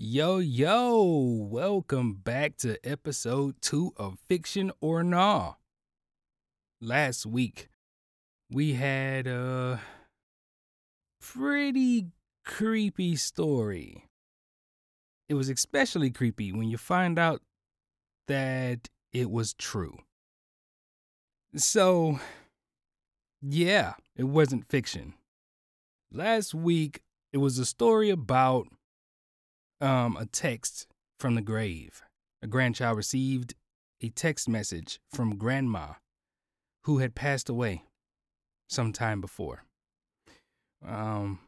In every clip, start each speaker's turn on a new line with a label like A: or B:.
A: Yo, yo, welcome back to episode two of Fiction or Nah. Last week, we had a pretty creepy story. It was especially creepy when you find out that it was true. So, yeah, it wasn't fiction. Last week, it was a story about um, a text from the grave. A grandchild received a text message from grandma who had passed away some time before. Um,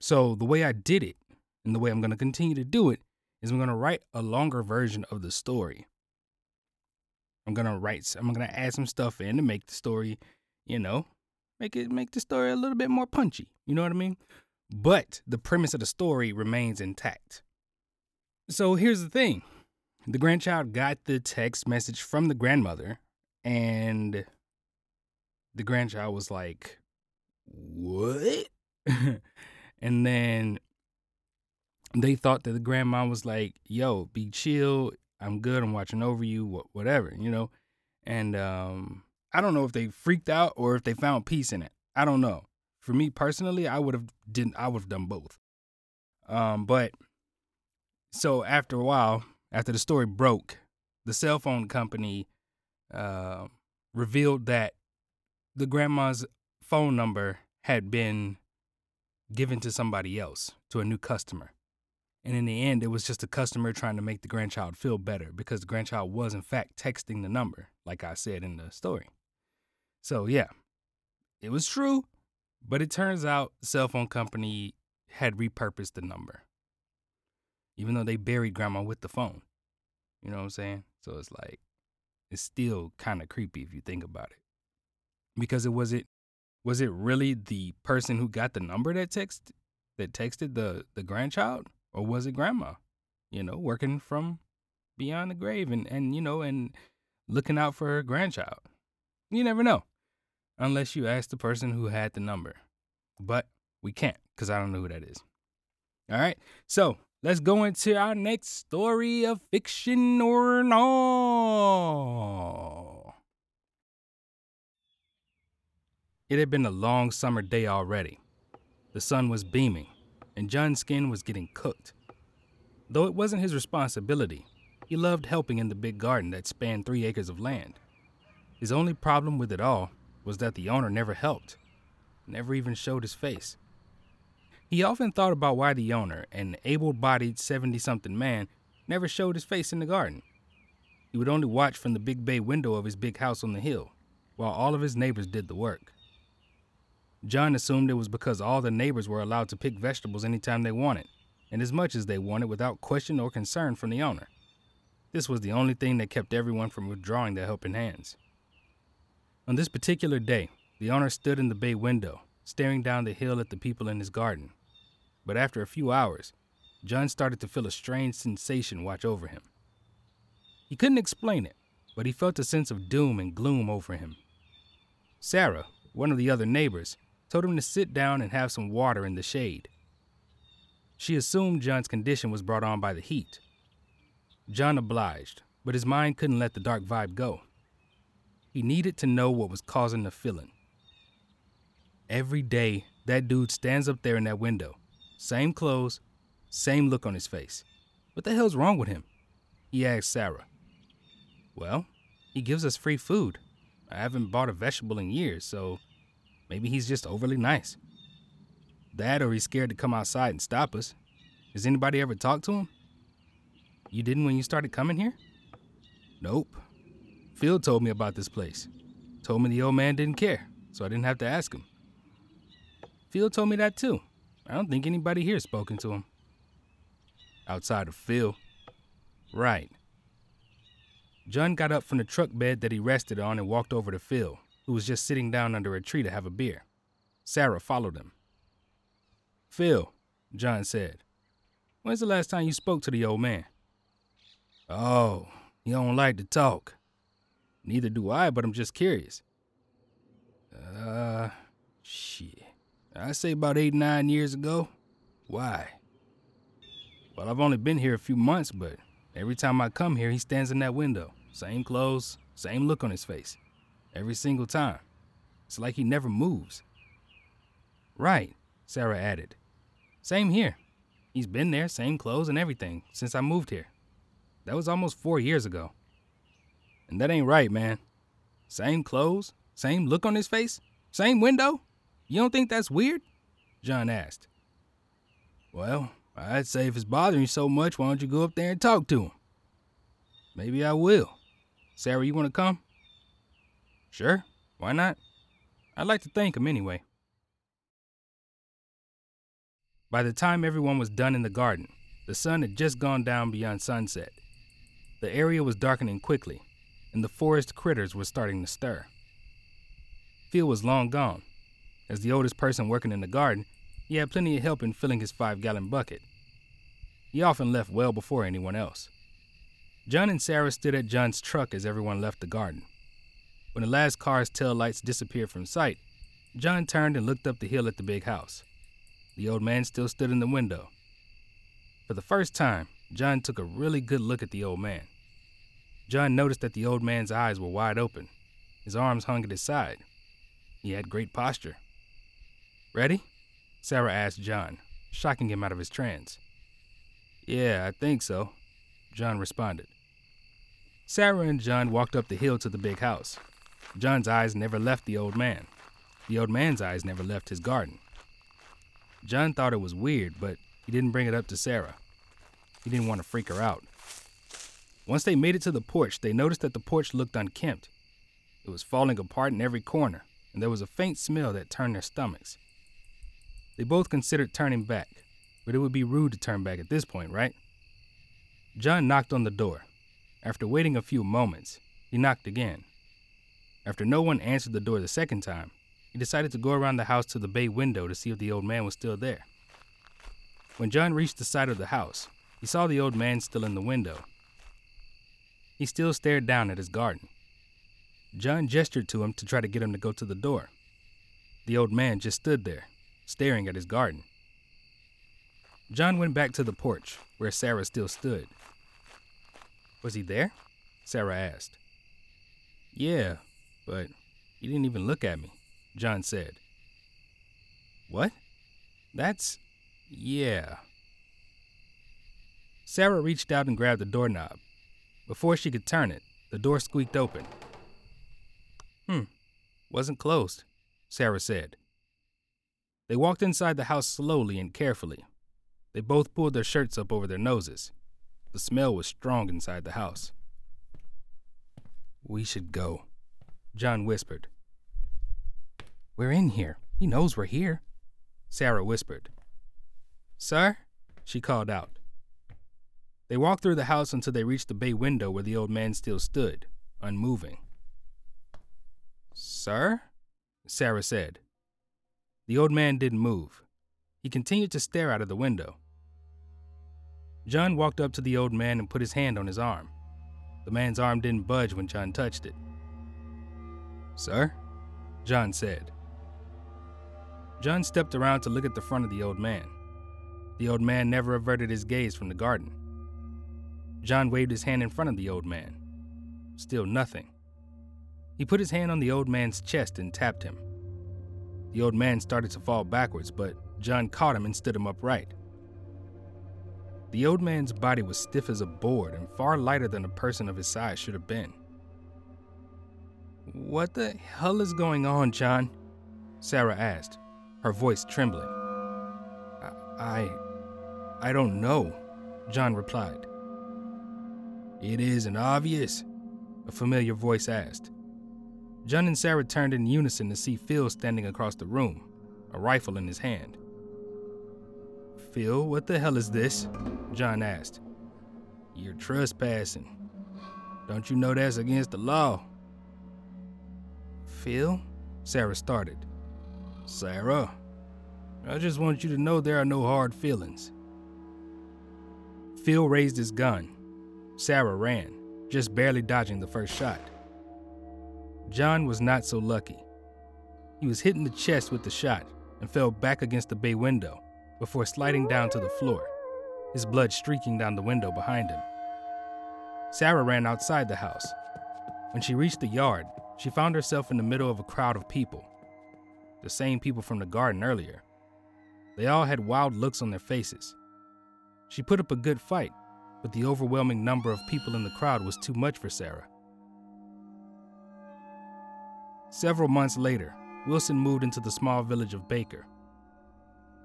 A: so the way I did it and the way I'm going to continue to do it is I'm going to write a longer version of the story. I'm going to write, I'm going to add some stuff in to make the story, you know, make it, make the story a little bit more punchy. You know what I mean? But the premise of the story remains intact. So here's the thing the grandchild got the text message from the grandmother, and the grandchild was like, What? and then they thought that the grandma was like, Yo, be chill. I'm good. I'm watching over you, whatever, you know? And um, I don't know if they freaked out or if they found peace in it. I don't know. For me personally, I would have didn't I would have done both. Um, but so after a while, after the story broke, the cell phone company uh, revealed that the grandma's phone number had been given to somebody else, to a new customer. And in the end, it was just a customer trying to make the grandchild feel better because the grandchild was, in fact, texting the number, like I said in the story. So, yeah, it was true, but it turns out the cell phone company had repurposed the number even though they buried grandma with the phone. You know what I'm saying? So it's like it's still kind of creepy if you think about it. Because it was it was it really the person who got the number that text that texted the the grandchild or was it grandma? You know, working from beyond the grave and and you know and looking out for her grandchild. You never know unless you ask the person who had the number. But we can't cuz I don't know who that is. All right? So, let's go into our next story of fiction or no. It had been a long summer day already. The sun was beaming, and John's skin was getting cooked. Though it wasn't his responsibility, he loved helping in the big garden that spanned three acres of land. His only problem with it all was that the owner never helped, never even showed his face. He often thought about why the owner, an able bodied 70 something man, never showed his face in the garden. He would only watch from the big bay window of his big house on the hill, while all of his neighbors did the work. John assumed it was because all the neighbors were allowed to pick vegetables anytime they wanted, and as much as they wanted without question or concern from the owner. This was the only thing that kept everyone from withdrawing their helping hands. On this particular day, the owner stood in the bay window, staring down the hill at the people in his garden but after a few hours, John started to feel a strange sensation watch over him. He couldn't explain it, but he felt a sense of doom and gloom over him. Sarah, one of the other neighbors, told him to sit down and have some water in the shade. She assumed John's condition was brought on by the heat. John obliged, but his mind couldn't let the dark vibe go. He needed to know what was causing the feeling. Every day, that dude stands up there in that window, same clothes, same look on his face. What the hell's wrong with him? He asked Sarah. Well, he gives us free food. I haven't bought a vegetable in years, so maybe he's just overly nice. That or he's scared to come outside and stop us. Has anybody ever talked to him? You didn't when you started coming here? Nope. Phil told me about this place. Told me the old man didn't care, so I didn't have to ask him. Phil told me that too. I don't think anybody here spoken to him. Outside of Phil. Right. John got up from the truck bed that he rested on and walked over to Phil, who was just sitting down under a tree to have a beer. Sarah followed him. Phil, John said, when's the last time you spoke to the old man? Oh, he don't like to talk. Neither do I, but I'm just curious. Uh, shit. I say about eight, nine years ago. Why? Well, I've only been here a few months, but every time I come here, he stands in that window. Same clothes, same look on his face. Every single time. It's like he never moves. Right, Sarah added. Same here. He's been there, same clothes and everything, since I moved here. That was almost four years ago. And that ain't right, man. Same clothes, same look on his face, same window? You don't think that's weird? John asked. Well, I'd say if it's bothering you so much, why don't you go up there and talk to him? Maybe I will. Sarah, you want to come? Sure, why not? I'd like to thank him anyway. By the time everyone was done in the garden, the sun had just gone down beyond sunset. The area was darkening quickly, and the forest critters were starting to stir. Phil was long gone. As the oldest person working in the garden, he had plenty of help in filling his five gallon bucket. He often left well before anyone else. John and Sarah stood at John's truck as everyone left the garden. When the last car's tail lights disappeared from sight, John turned and looked up the hill at the big house. The old man still stood in the window. For the first time, John took a really good look at the old man. John noticed that the old man's eyes were wide open. His arms hung at his side. He had great posture. Ready? Sarah asked John, shocking him out of his trance. Yeah, I think so, John responded. Sarah and John walked up the hill to the big house. John's eyes never left the old man. The old man's eyes never left his garden. John thought it was weird, but he didn't bring it up to Sarah. He didn't want to freak her out. Once they made it to the porch, they noticed that the porch looked unkempt. It was falling apart in every corner, and there was a faint smell that turned their stomachs. They both considered turning back, but it would be rude to turn back at this point, right? John knocked on the door. After waiting a few moments, he knocked again. After no one answered the door the second time, he decided to go around the house to the bay window to see if the old man was still there. When John reached the side of the house, he saw the old man still in the window. He still stared down at his garden. John gestured to him to try to get him to go to the door. The old man just stood there, staring at his garden. John went back to the porch, where Sarah still stood. Was he there? Sarah asked. Yeah, but he didn't even look at me, John said. What? That's. yeah. Sarah reached out and grabbed the doorknob. Before she could turn it, the door squeaked open. Hmm, wasn't closed, Sarah said. They walked inside the house slowly and carefully. They both pulled their shirts up over their noses. The smell was strong inside the house. We should go, John whispered. We're in here. He knows we're here, Sarah whispered. Sir? She called out. They walked through the house until they reached the bay window where the old man still stood, unmoving. Sir? Sarah said. The old man didn't move. He continued to stare out of the window. John walked up to the old man and put his hand on his arm. The man's arm didn't budge when John touched it. Sir? John said. John stepped around to look at the front of the old man. The old man never averted his gaze from the garden. John waved his hand in front of the old man. Still nothing. He put his hand on the old man's chest and tapped him. The old man started to fall backwards, but John caught him and stood him upright. The old man's body was stiff as a board and far lighter than a person of his size should have been. What the hell is going on, John? Sarah asked, her voice trembling. I. I don't know, John replied. It isn't obvious, a familiar voice asked. John and Sarah turned in unison to see Phil standing across the room, a rifle in his hand. Phil, what the hell is this? John asked. You're trespassing. Don't you know that's against the law? Phil? Sarah started. Sarah, I just want you to know there are no hard feelings. Phil raised his gun. Sarah ran, just barely dodging the first shot. John was not so lucky. He was hit in the chest with the shot and fell back against the bay window before sliding down to the floor. his blood streaking down the window behind him. Sarah ran outside the house. When she reached the yard, she found herself in the middle of a crowd of people. The same people from the garden earlier. They all had wild looks on their faces. She put up a good fight, but the overwhelming number of people in the crowd was too much for Sarah. Several months later, Wilson moved into the small village of Baker.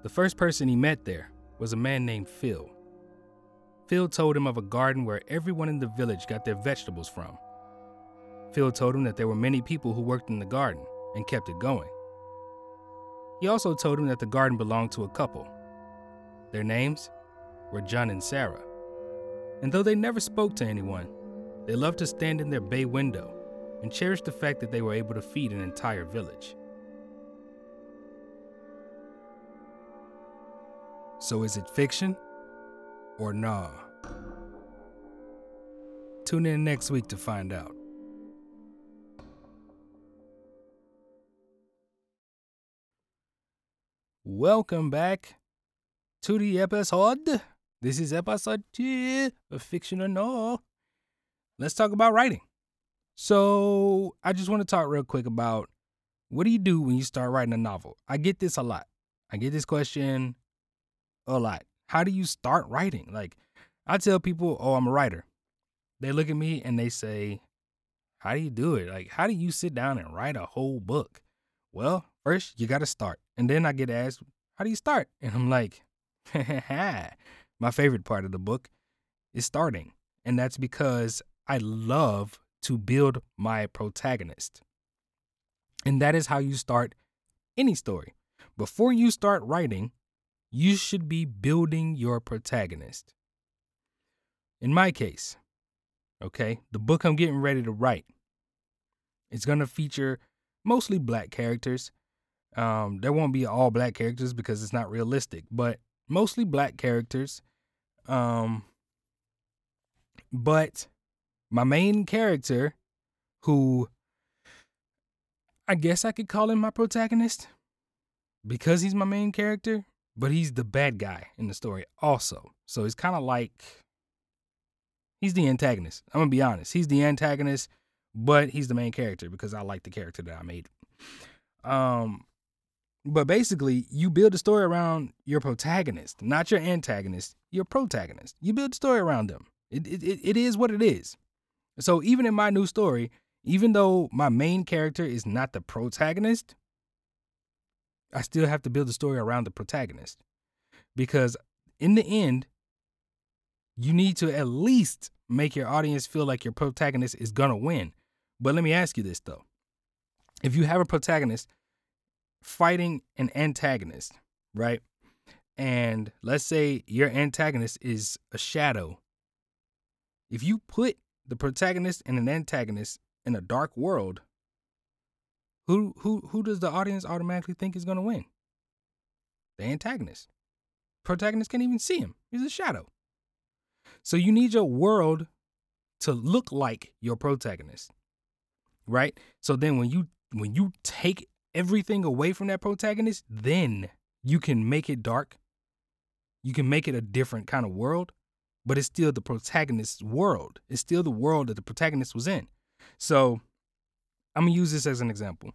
A: The first person he met there was a man named Phil. Phil told him of a garden where everyone in the village got their vegetables from. Phil told him that there were many people who worked in the garden and kept it going. He also told him that the garden belonged to a couple. Their names were John and Sarah. And though they never spoke to anyone, they loved to stand in their bay window and cherish the fact that they were able to feed an entire village. So is it fiction or nah? Tune in next week to find out. Welcome back to the episode. This is episode two of Fiction or No. Let's talk about writing. So, I just want to talk real quick about what do you do when you start writing a novel? I get this a lot. I get this question a lot. How do you start writing? Like, I tell people, oh, I'm a writer. They look at me and they say, how do you do it? Like, how do you sit down and write a whole book? Well, first, you got to start. And then I get asked, how do you start? And I'm like, my favorite part of the book is starting. And that's because I love to build my protagonist. And that is how you start any story. Before you start writing, you should be building your protagonist. In my case, okay, the book I'm getting ready to write, it's going to feature mostly black characters. Um, there won't be all black characters because it's not realistic, but mostly black characters. Um, but my main character, who I guess I could call him my protagonist because he's my main character, but he's the bad guy in the story also. So it's kind of like he's the antagonist. I'm gonna be honest. He's the antagonist, but he's the main character because I like the character that I made. Um, but basically, you build a story around your protagonist, not your antagonist. Your protagonist. You build a story around them. It it it is what it is. So even in my new story, even though my main character is not the protagonist, I still have to build a story around the protagonist. Because in the end, you need to at least make your audience feel like your protagonist is going to win. But let me ask you this though. If you have a protagonist fighting an antagonist, right? And let's say your antagonist is a shadow. If you put the protagonist and an antagonist in a dark world, who who who does the audience automatically think is going to win? The antagonist. Protagonist can't even see him. He's a shadow. So you need your world to look like your protagonist. Right? So then when you when you take everything away from that protagonist, then you can make it dark. You can make it a different kind of world, but it's still the protagonist's world. It's still the world that the protagonist was in. So I'm gonna use this as an example.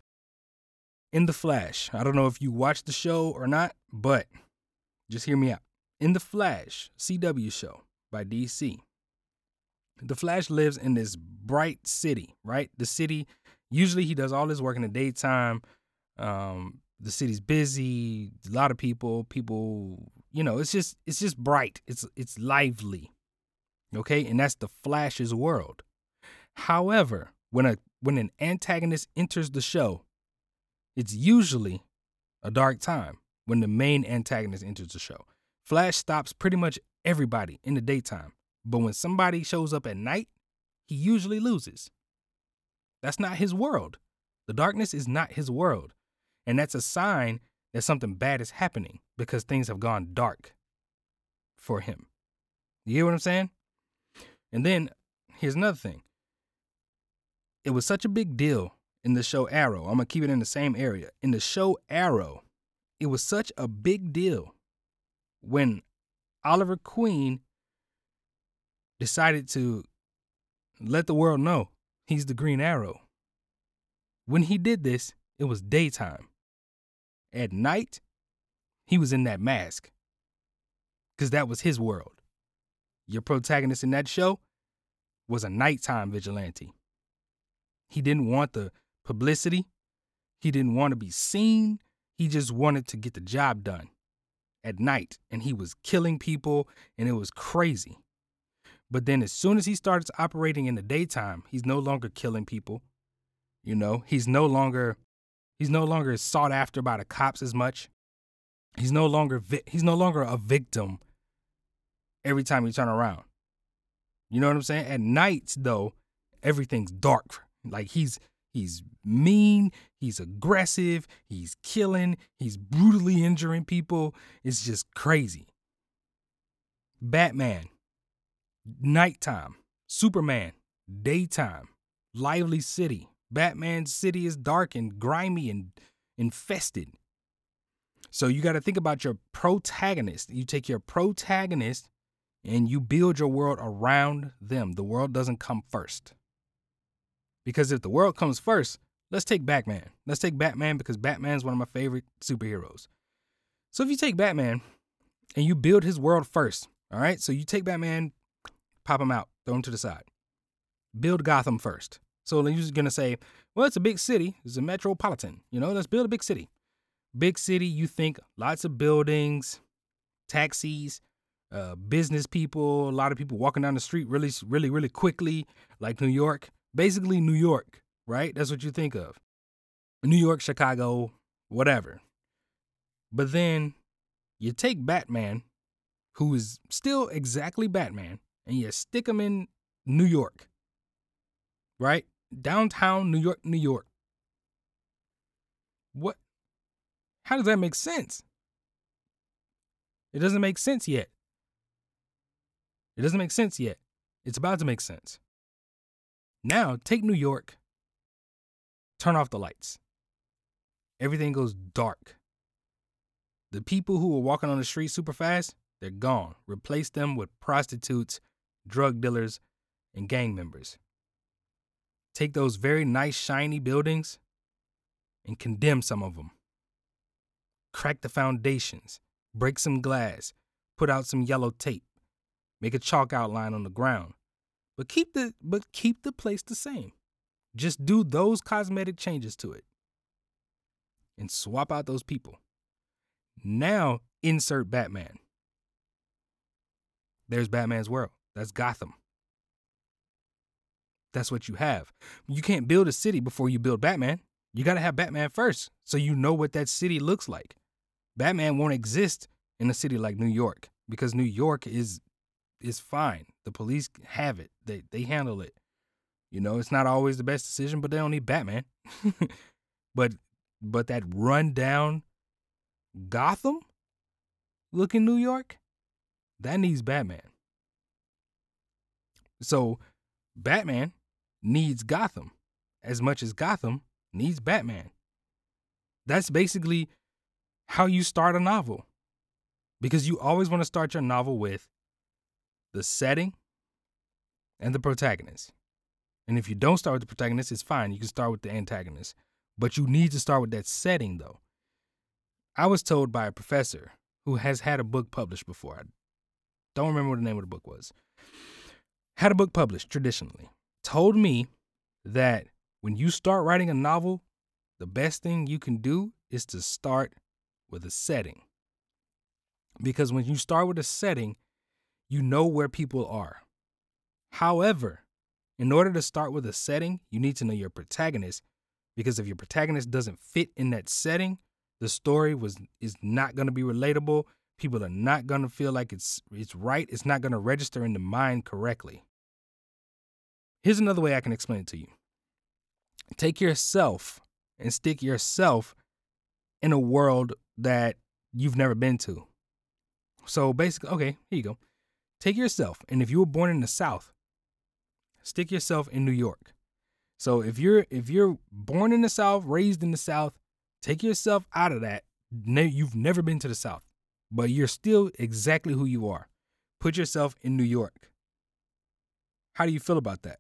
A: In The Flash, I don't know if you watched the show or not, but just hear me out. In The Flash, CW show by DC, The Flash lives in this bright city, right? The city, usually he does all his work in the daytime. Um, the city's busy, a lot of people, people, you know, it's just it's just bright. It's it's lively. Okay? And that's the Flash's world. However, when a when an antagonist enters the show, it's usually a dark time when the main antagonist enters the show. Flash stops pretty much everybody in the daytime, but when somebody shows up at night, he usually loses. That's not his world. The darkness is not his world. And that's a sign that something bad is happening because things have gone dark for him. You hear what I'm saying? And then here's another thing it was such a big deal in the show Arrow. I'm gonna keep it in the same area. In the show Arrow, it was such a big deal when Oliver Queen decided to let the world know he's the Green Arrow. When he did this, it was daytime. At night, he was in that mask because that was his world. Your protagonist in that show was a nighttime vigilante. He didn't want the publicity, he didn't want to be seen, he just wanted to get the job done at night. And he was killing people, and it was crazy. But then, as soon as he starts operating in the daytime, he's no longer killing people. You know, he's no longer he's no longer sought after by the cops as much. He's no longer vi- he's no longer a victim every time you turn around. You know what I'm saying? At nights though, everything's dark. Like he's he's mean, he's aggressive, he's killing, he's brutally injuring people. It's just crazy. Batman, nighttime. Superman, daytime. Lively city. Batman's city is dark and grimy and infested. So you got to think about your protagonist. You take your protagonist and you build your world around them. The world doesn't come first. Because if the world comes first, let's take Batman. Let's take Batman because Batman's one of my favorite superheroes. So if you take Batman and you build his world first, all right? So you take Batman, pop him out, throw him to the side. Build Gotham first. So you're just gonna say, well, it's a big city, it's a metropolitan. You know, let's build a big city. Big city, you think lots of buildings, taxis, uh, business people, a lot of people walking down the street really, really, really quickly, like New York. Basically, New York, right? That's what you think of. New York, Chicago, whatever. But then you take Batman, who is still exactly Batman, and you stick him in New York, right? Downtown New York, New York. What? How does that make sense? It doesn't make sense yet. It doesn't make sense yet. It's about to make sense. Now, take New York, turn off the lights. Everything goes dark. The people who were walking on the street super fast, they're gone. Replace them with prostitutes, drug dealers, and gang members. Take those very nice, shiny buildings and condemn some of them. Crack the foundations, break some glass, put out some yellow tape, make a chalk outline on the ground. But keep the but keep the place the same. Just do those cosmetic changes to it. And swap out those people. Now insert Batman. There's Batman's world. That's Gotham. That's what you have. You can't build a city before you build Batman. You got to have Batman first so you know what that city looks like. Batman won't exist in a city like New York because New York is is fine. The police have it. They they handle it. You know, it's not always the best decision, but they don't need Batman. but but that rundown Gotham looking New York, that needs Batman. So Batman needs Gotham as much as Gotham needs Batman. That's basically how you start a novel. Because you always want to start your novel with the setting and the protagonist. And if you don't start with the protagonist, it's fine. You can start with the antagonist. But you need to start with that setting, though. I was told by a professor who has had a book published before. I don't remember what the name of the book was. Had a book published traditionally told me that when you start writing a novel, the best thing you can do is to start with a setting. Because when you start with a setting, you know where people are. However, in order to start with a setting, you need to know your protagonist because if your protagonist doesn't fit in that setting, the story was is not going to be relatable. People are not going to feel like it's it's right. It's not going to register in the mind correctly. Here's another way I can explain it to you take yourself and stick yourself in a world that you've never been to. So basically, okay, here you go. Take yourself, and if you were born in the South, stick yourself in New York. So if you're if you're born in the South, raised in the South, take yourself out of that. You've never been to the South, but you're still exactly who you are. Put yourself in New York. How do you feel about that?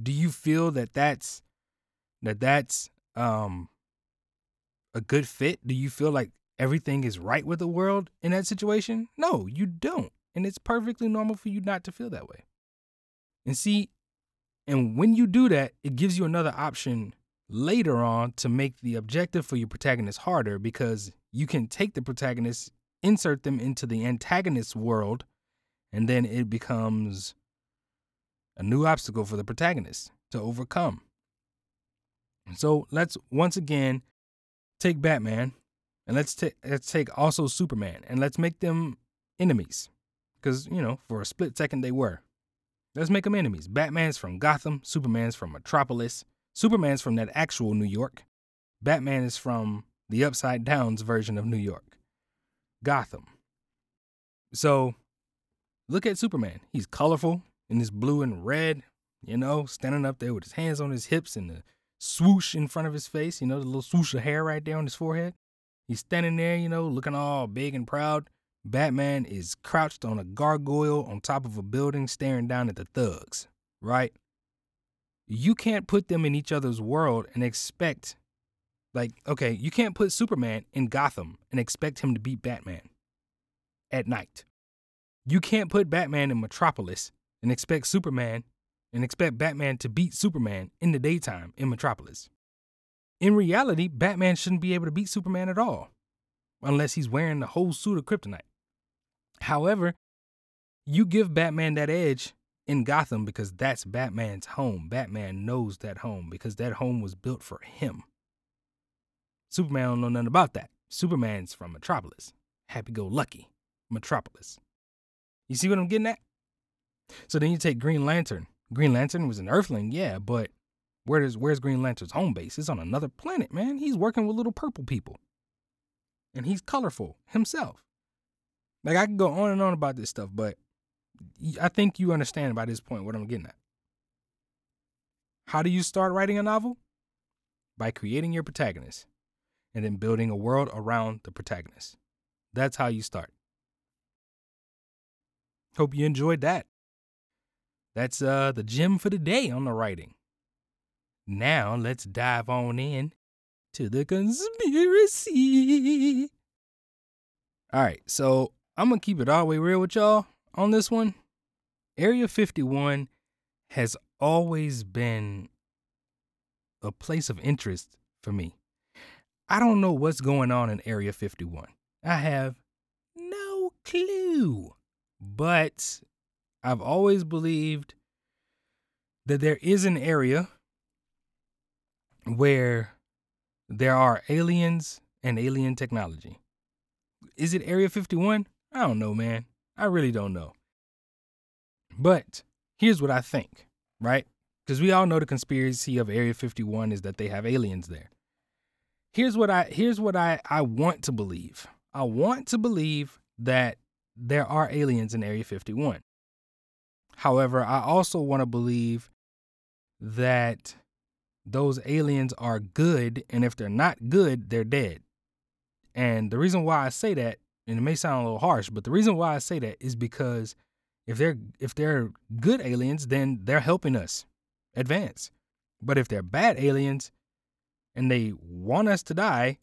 A: Do you feel that that's that that's um a good fit? Do you feel like everything is right with the world in that situation? No, you don't. And it's perfectly normal for you not to feel that way. And see, and when you do that, it gives you another option later on to make the objective for your protagonist harder because you can take the protagonist, insert them into the antagonist's world, and then it becomes a new obstacle for the protagonist to overcome. So let's once again take Batman and let's take let's take also Superman and let's make them enemies. Cuz you know, for a split second they were. Let's make them enemies. Batman's from Gotham, Superman's from Metropolis. Superman's from that actual New York. Batman is from the upside downs version of New York. Gotham. So, look at Superman. He's colorful in his blue and red, you know, standing up there with his hands on his hips and the swoosh in front of his face, you know, the little swoosh of hair right there on his forehead. He's standing there, you know, looking all big and proud. Batman is crouched on a gargoyle on top of a building staring down at the thugs, right? You can't put them in each other's world and expect, like, okay, you can't put Superman in Gotham and expect him to beat Batman at night. You can't put Batman in Metropolis and expect Superman and expect Batman to beat Superman in the daytime in Metropolis. In reality, Batman shouldn't be able to beat Superman at all, unless he's wearing the whole suit of kryptonite. However, you give Batman that edge in Gotham because that's Batman's home. Batman knows that home because that home was built for him. Superman don't know nothing about that. Superman's from Metropolis. Happy go lucky. Metropolis. You see what I'm getting at? So then you take Green Lantern. Green Lantern was an Earthling, yeah, but where does where's Green Lantern's home base? It's on another planet, man. He's working with little purple people. And he's colorful himself. Like I can go on and on about this stuff, but I think you understand by this point what I'm getting at. How do you start writing a novel? By creating your protagonist and then building a world around the protagonist. That's how you start. Hope you enjoyed that. That's uh the gem for the day on the writing. Now let's dive on in to the conspiracy. All right, so I'm gonna keep it all the way real with y'all on this one. Area 51 has always been a place of interest for me. I don't know what's going on in Area 51. I have no clue. But I've always believed that there is an area where there are aliens and alien technology. Is it Area 51? I don't know, man. I really don't know. But here's what I think, right? Because we all know the conspiracy of Area 51 is that they have aliens there. Here's what I here's what I, I want to believe. I want to believe that there are aliens in Area 51. However, I also want to believe that those aliens are good, and if they're not good, they're dead. And the reason why I say that, and it may sound a little harsh, but the reason why I say that is because if they're if they're good aliens, then they're helping us advance. But if they're bad aliens and they want us to die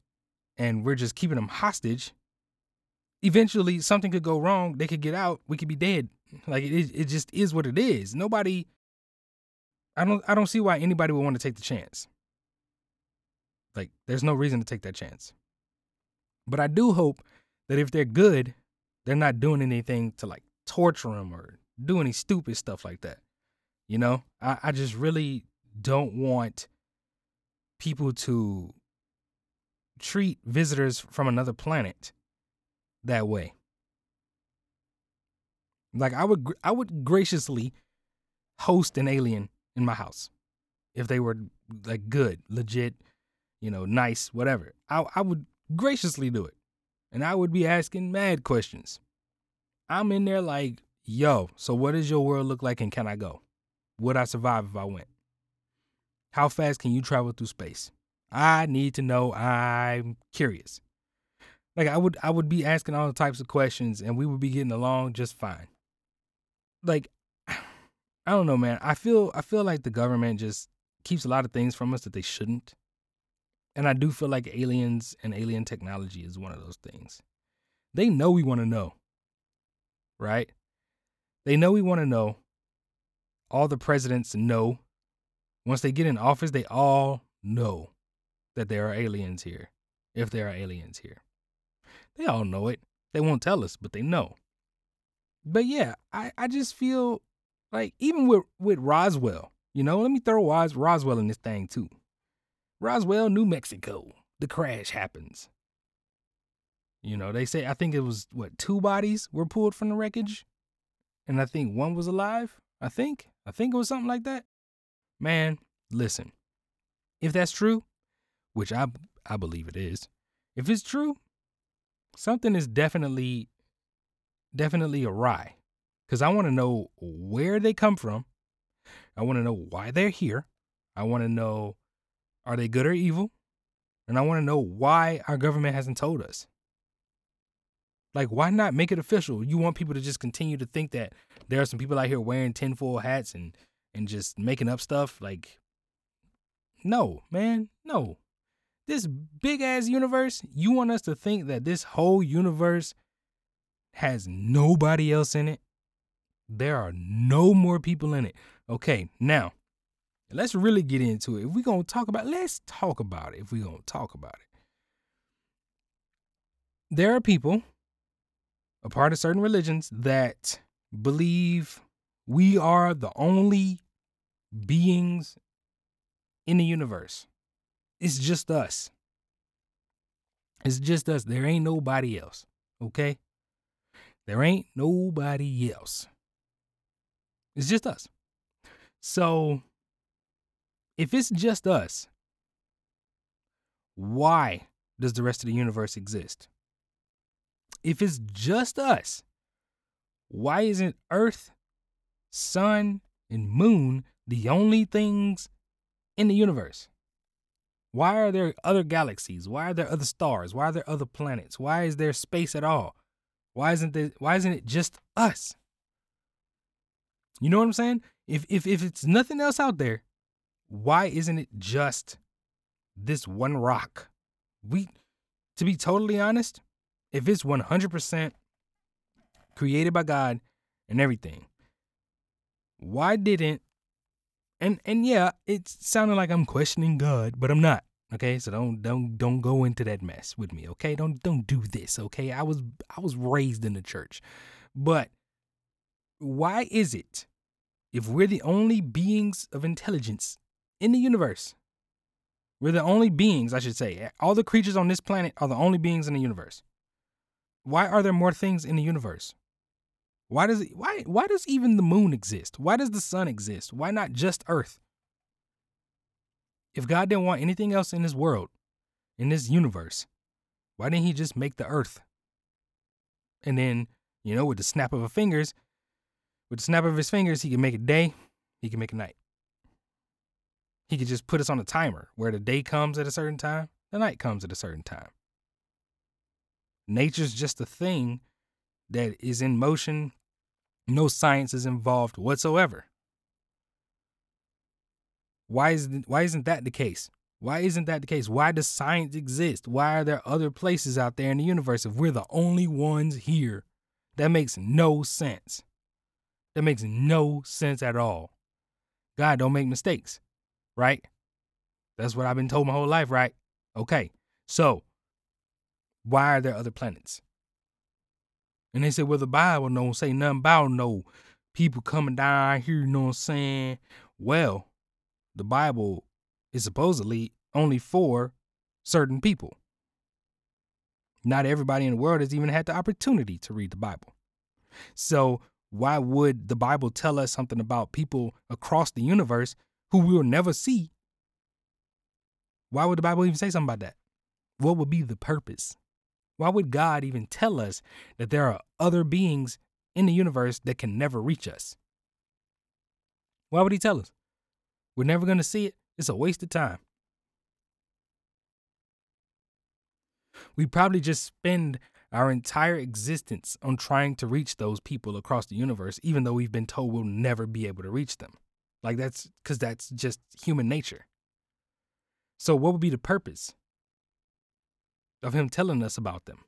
A: and we're just keeping them hostage, eventually something could go wrong, they could get out, we could be dead like it, it just is what it is. Nobody I don't I don't see why anybody would want to take the chance. Like there's no reason to take that chance. But I do hope that if they're good, they're not doing anything to like torture them or do any stupid stuff like that. You know, I, I just really don't want people to treat visitors from another planet that way. Like I would I would graciously host an alien in my house if they were like good, legit, you know, nice, whatever. I I would graciously do it. And I would be asking mad questions. I'm in there like, "Yo, so what does your world look like and can I go? Would I survive if I went? How fast can you travel through space? I need to know. I'm curious." Like I would I would be asking all the types of questions and we would be getting along just fine. Like I don't know, man. I feel I feel like the government just keeps a lot of things from us that they shouldn't. And I do feel like aliens and alien technology is one of those things. They know we want to know. Right? They know we want to know. All the presidents know. Once they get in office, they all know that there are aliens here. If there are aliens here. They all know it. They won't tell us, but they know. But yeah, I, I just feel like even with, with Roswell, you know, let me throw Ros- Roswell in this thing too. Roswell, New Mexico, the crash happens. You know, they say, I think it was what, two bodies were pulled from the wreckage? And I think one was alive. I think. I think it was something like that. Man, listen. If that's true, which I I believe it is, if it's true, something is definitely definitely awry because i want to know where they come from. I want to know why they're here. I want to know are they good or evil? And i want to know why our government hasn't told us. Like why not make it official? You want people to just continue to think that there are some people out here wearing tinfoil hats and and just making up stuff? Like no man no. This big ass universe, you want us to think that this whole universe has nobody else in it? There are no more people in it. Okay, now let's really get into it. If we're gonna talk about, let's talk about it. If we're gonna talk about it, there are people, a part of certain religions, that believe we are the only beings in the universe. It's just us. It's just us. There ain't nobody else. Okay? There ain't nobody else. It's just us. So, if it's just us, why does the rest of the universe exist? If it's just us, why isn't Earth, Sun, and Moon the only things in the universe? Why are there other galaxies? Why are there other stars? Why are there other planets? Why is there space at all? Why isn't there, why isn't it just us? You know what I'm saying? If if if it's nothing else out there, why isn't it just this one rock? We to be totally honest, if it's 100% created by God and everything, why didn't and and yeah, it's sounding like I'm questioning God, but I'm not. Okay, so don't don't don't go into that mess with me. Okay, don't don't do this. Okay, I was I was raised in the church, but why is it if we're the only beings of intelligence in the universe? We're the only beings, I should say. Eh, all the creatures on this planet are the only beings in the universe. Why are there more things in the universe? Why does it, why why does even the moon exist? Why does the sun exist? Why not just Earth? If God didn't want anything else in this world, in this universe, why didn't he just make the earth? And then, you know, with the snap of his fingers, with the snap of his fingers, he can make a day, he can make a night. He could just put us on a timer where the day comes at a certain time, the night comes at a certain time. Nature's just a thing that is in motion. No science is involved whatsoever. Why is why isn't that the case? Why isn't that the case? Why does science exist? Why are there other places out there in the universe if we're the only ones here? That makes no sense. That makes no sense at all. God don't make mistakes, right? That's what I've been told my whole life, right? Okay. So, why are there other planets? And they said, well, the Bible don't say nothing about no people coming down here, you know what I'm saying? Well, the Bible is supposedly only for certain people. Not everybody in the world has even had the opportunity to read the Bible. So, why would the Bible tell us something about people across the universe who we will never see? Why would the Bible even say something about that? What would be the purpose? Why would God even tell us that there are other beings in the universe that can never reach us? Why would He tell us? We're never going to see it. It's a waste of time. We probably just spend our entire existence on trying to reach those people across the universe, even though we've been told we'll never be able to reach them. Like that's because that's just human nature. So, what would be the purpose of him telling us about them?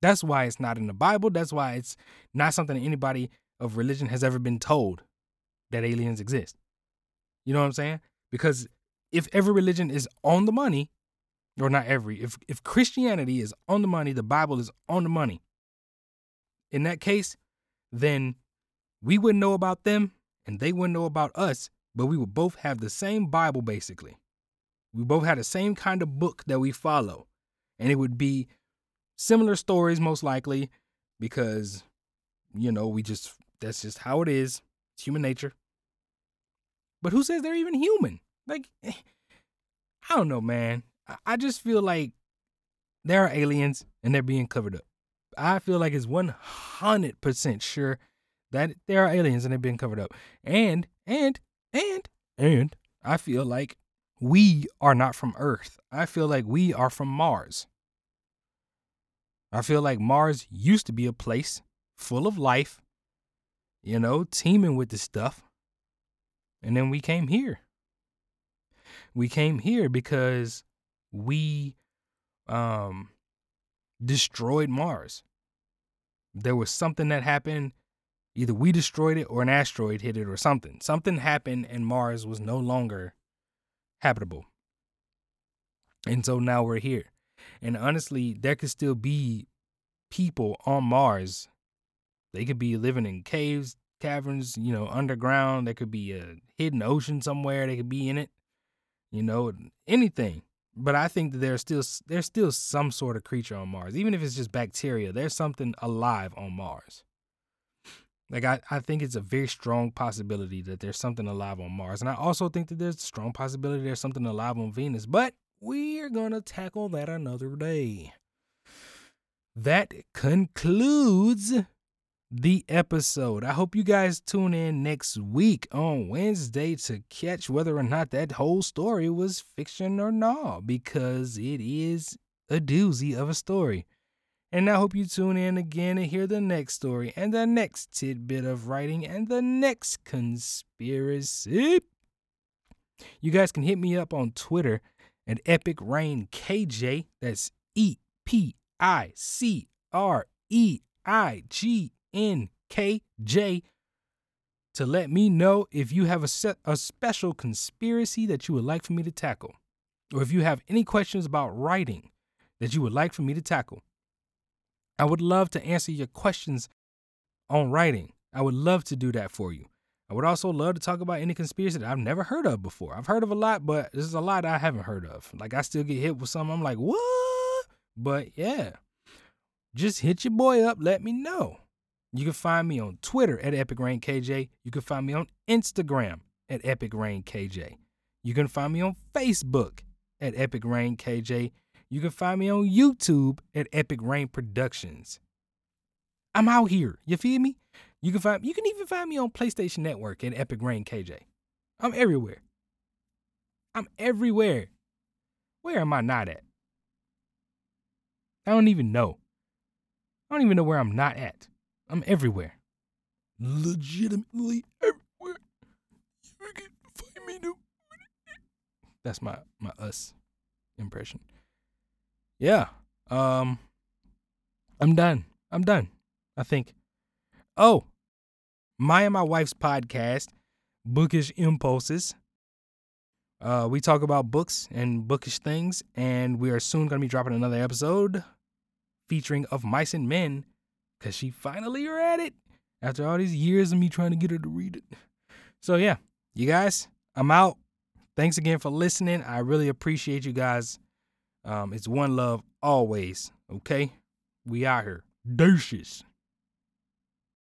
A: That's why it's not in the Bible. That's why it's not something that anybody of religion has ever been told that aliens exist. You know what I'm saying? Because if every religion is on the money, or not every, if if Christianity is on the money, the Bible is on the money. In that case, then we wouldn't know about them and they wouldn't know about us, but we would both have the same Bible basically. We both had the same kind of book that we follow. And it would be similar stories most likely because you know, we just that's just how it is. It's human nature. But who says they're even human? Like eh, I don't know, man. I just feel like there are aliens and they're being covered up. I feel like it's 100% sure that there are aliens and they're being covered up. And, and, and, and I feel like we are not from Earth. I feel like we are from Mars. I feel like Mars used to be a place full of life, you know, teeming with this stuff. And then we came here. We came here because we um destroyed Mars. There was something that happened. Either we destroyed it or an asteroid hit it or something. Something happened and Mars was no longer habitable. And so now we're here. And honestly, there could still be people on Mars. They could be living in caves, caverns, you know, underground. There could be a hidden ocean somewhere. They could be in it. You know, anything but I think that there's still there's still some sort of creature on Mars, even if it's just bacteria. There's something alive on Mars. Like I, I think it's a very strong possibility that there's something alive on Mars, and I also think that there's a strong possibility there's something alive on Venus. But we're gonna tackle that another day. That concludes the episode. I hope you guys tune in next week on Wednesday to catch whether or not that whole story was fiction or not, because it is a doozy of a story. And I hope you tune in again and hear the next story and the next tidbit of writing and the next conspiracy. You guys can hit me up on Twitter at Epic Reign KJ. That's E P I C R E I G NKJ to let me know if you have a, set, a special conspiracy that you would like for me to tackle, or if you have any questions about writing that you would like for me to tackle. I would love to answer your questions on writing. I would love to do that for you. I would also love to talk about any conspiracy that I've never heard of before. I've heard of a lot, but there's a lot I haven't heard of. Like I still get hit with some. I'm like, what? But yeah, just hit your boy up. Let me know. You can find me on Twitter at Epic Reign KJ. You can find me on Instagram at Epic Reign KJ. You can find me on Facebook at Epic Reign KJ. You can find me on YouTube at Epic Reign Productions. I'm out here. You feel me? You can find you can even find me on PlayStation Network at Epic Reign KJ. I'm everywhere. I'm everywhere. Where am I not at? I don't even know. I don't even know where I'm not at. I'm everywhere. Legitimately everywhere. You can find me no. That's my my us impression. Yeah. Um I'm done. I'm done. I think. Oh, my and my wife's podcast, Bookish Impulses. Uh, we talk about books and bookish things, and we are soon going to be dropping another episode featuring Of Mice and Men because she finally read it after all these years of me trying to get her to read it. So, yeah, you guys, I'm out. Thanks again for listening. I really appreciate you guys. Um, it's one love always. Okay, we out here. Deuces.